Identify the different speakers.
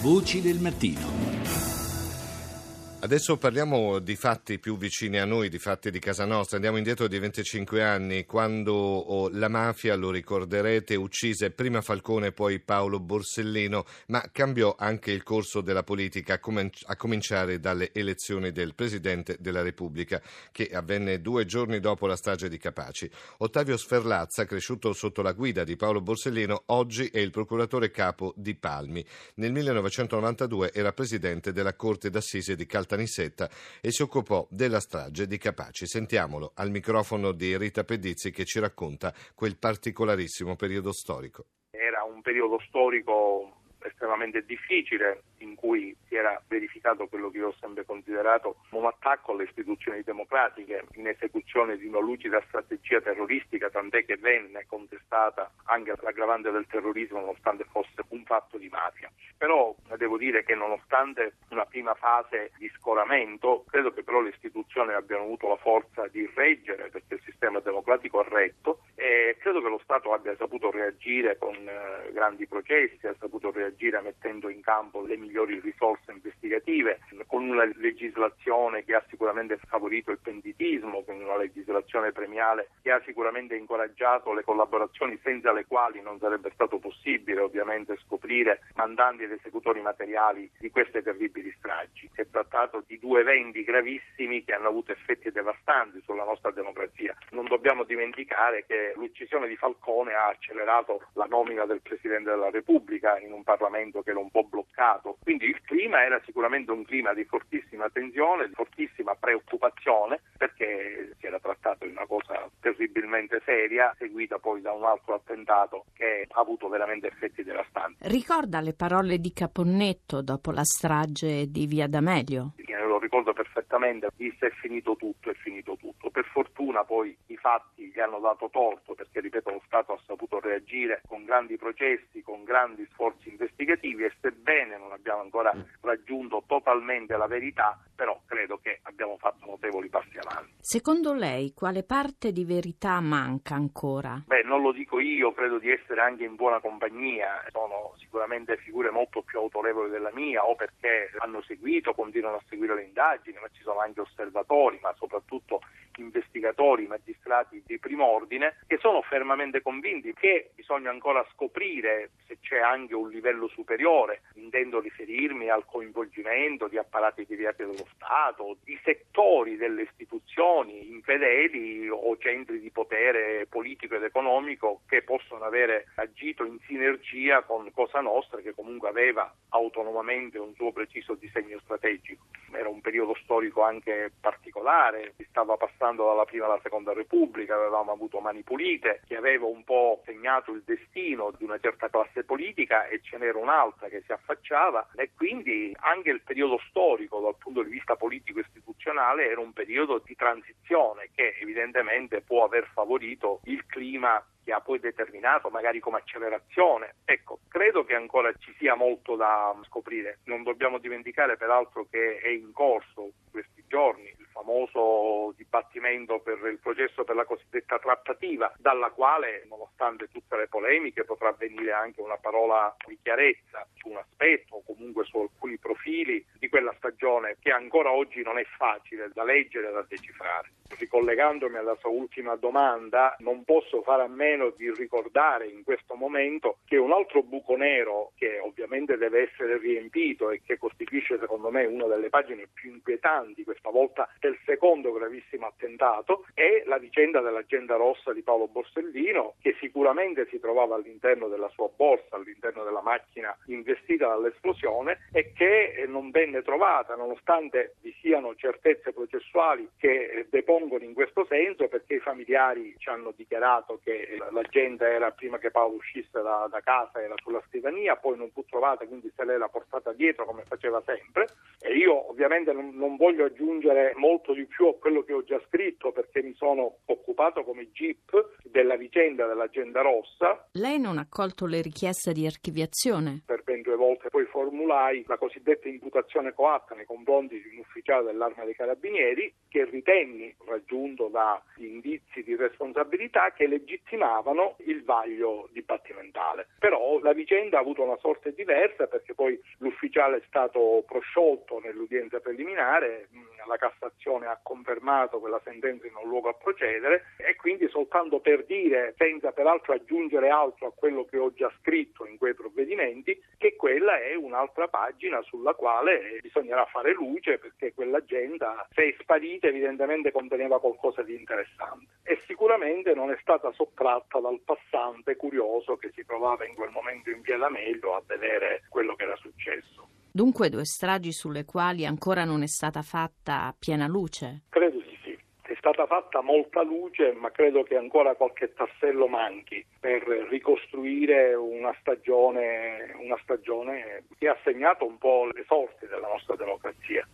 Speaker 1: Voci del mattino.
Speaker 2: Adesso parliamo di fatti più vicini a noi, di fatti di casa nostra. Andiamo indietro di 25 anni, quando oh, la mafia, lo ricorderete, uccise prima Falcone e poi Paolo Borsellino, ma cambiò anche il corso della politica, a cominciare dalle elezioni del Presidente della Repubblica, che avvenne due giorni dopo la strage di Capaci. Ottavio Sferlazza, cresciuto sotto la guida di Paolo Borsellino, oggi è il procuratore capo di Palmi. Nel 1992 era Presidente della Corte d'Assise di Caltanissetta Caltanissetta e si occupò della strage di Capaci. Sentiamolo al microfono di Rita Pedizzi che ci racconta quel particolarissimo periodo storico.
Speaker 3: Era un periodo storico estremamente difficile in cui si era verificato quello che io ho sempre considerato un attacco alle istituzioni democratiche in esecuzione di una lucida strategia terroristica, tant'è che venne contestata anche l'aggravante del terrorismo nonostante fosse un fatto di mafia. Però devo dire che nonostante una prima fase di scoramento, credo che però le istituzioni abbiano avuto la forza di reggere perché il sistema democratico ha retto e credo che lo Stato abbia saputo reagire con eh, grandi processi, ha saputo reagire mettendo in campo le migliori risorse investigative, con una legislazione che ha sicuramente favorito il penditismo, con una legislazione premiale che ha sicuramente incoraggiato le collaborazioni senza le quali non sarebbe stato possibile ovviamente scoprire mandanti ed esecutori materiali di queste terribili stragi. Si è trattato di due eventi gravissimi che hanno avuto effetti devastanti sulla nostra democrazia. Non dobbiamo dimenticare che l'uccisione di Falcone ha accelerato la nomina del Presidente della Repubblica in un Parlamento che era un po' bloccato. Quindi il clima era sicuramente un clima di fortissima tensione, di fortissima preoccupazione, perché si era trattato di una cosa terribilmente seria, seguita poi da un altro attentato che ha avuto veramente effetti devastanti.
Speaker 4: Ricorda le parole di Caponnetto dopo la strage di Via D'Amelio?
Speaker 3: Lo ricordo perfettamente, disse è finito tutto, è finito tutto. Per fortuna poi i fatti gli hanno dato torto perché, ripeto, lo Stato ha saputo reagire con grandi processi, con grandi sforzi investigativi e sebbene non abbiamo ancora raggiunto totalmente la verità, però credo che abbiamo fatto notevoli passi avanti.
Speaker 4: Secondo lei quale parte di verità manca ancora?
Speaker 3: Beh, non lo dico io, credo di essere anche in buona compagnia, sono sicuramente figure molto più autorevoli della mia o perché hanno seguito, continuano a seguire le indagini, ma ci sono anche osservatori, ma soprattutto investigatori, magistrati di primo ordine, che sono fermamente convinti che bisogna ancora scoprire se c'è anche un livello superiore. Intendo riferirmi al coinvolgimento di apparati deviati dello Stato, di settori delle istituzioni infedeli o centri di potere politico ed economico che possono avere agito in sinergia con Cosa Nostra, che comunque aveva autonomamente un suo preciso disegno strategico. Era un periodo storico anche particolare, si stava passando dalla prima alla seconda Repubblica, avevamo avuto mani pulite, che aveva un po' segnato il destino di una certa classe politica e ce n'era un'altra che si affacciava e quindi anche il periodo storico dal punto di vista politico istituzionale era un periodo di transizione che evidentemente può aver favorito il clima che ha poi determinato magari come accelerazione. Ecco, credo che ancora ci sia molto da scoprire. Non dobbiamo dimenticare peraltro che è in corso questi giorni famoso dibattimento per il processo per la cosiddetta trattativa, dalla quale, nonostante tutte le polemiche, potrà venire anche una parola di chiarezza su un aspetto o comunque su alcuni profili di quella stagione che ancora oggi non è facile da leggere e da decifrare. Ricollegandomi alla sua ultima domanda, non posso fare a meno di ricordare in questo momento che un altro buco nero che ovviamente deve essere riempito e che costituisce secondo me una delle pagine più inquietanti questa volta del secondo gravissimo attentato è la vicenda dell'agenda rossa di Paolo Borsellino che sicuramente si trovava all'interno della sua borsa, all'interno della macchina investita dall'esplosione e che non venne trovata nonostante vi siano certezze processuali che depongono in questo senso perché i familiari ci hanno dichiarato che l'agenda era prima che Paolo uscisse da, da casa era sulla scrivania, poi non fu trovata quindi se l'era portata dietro come faceva sempre e io ovviamente non, non voglio aggiungere molto di più a quello che ho già scritto perché mi sono occupato come GIP della vicenda dell'agenda rossa.
Speaker 4: Lei non ha accolto le richieste di archiviazione?
Speaker 3: Per ben due volte poi formulai la cosiddetta imputazione coatta nei confronti di un ufficiale dell'arma dei carabinieri che ritenni, raggiunto da indizi di responsabilità, che legittimavano il vaglio dibattimentale. Però la vicenda ha avuto una sorte diversa perché poi l'ufficiale è stato prosciolto nell'udienza preliminare, la Cassazione ha confermato quella sentenza in un luogo a procedere e quindi soltanto per dire, senza peraltro aggiungere altro a quello che ho già scritto in quei provvedimenti, che quella è un'altra pagina sulla quale bisognerà fare luce perché quell'agenda, se è sparita, evidentemente conteneva qualcosa di interessante e sicuramente non è stata sottratta dal passante curioso che si trovava in quel momento in via D'Amelio a vedere quello che era successo.
Speaker 4: Dunque due stragi sulle quali ancora non è stata fatta piena luce?
Speaker 3: Credo di sì. È stata fatta molta luce, ma credo che ancora qualche tassello manchi per ricostruire una stagione, una stagione che ha segnato un po' le sorti della nostra democrazia.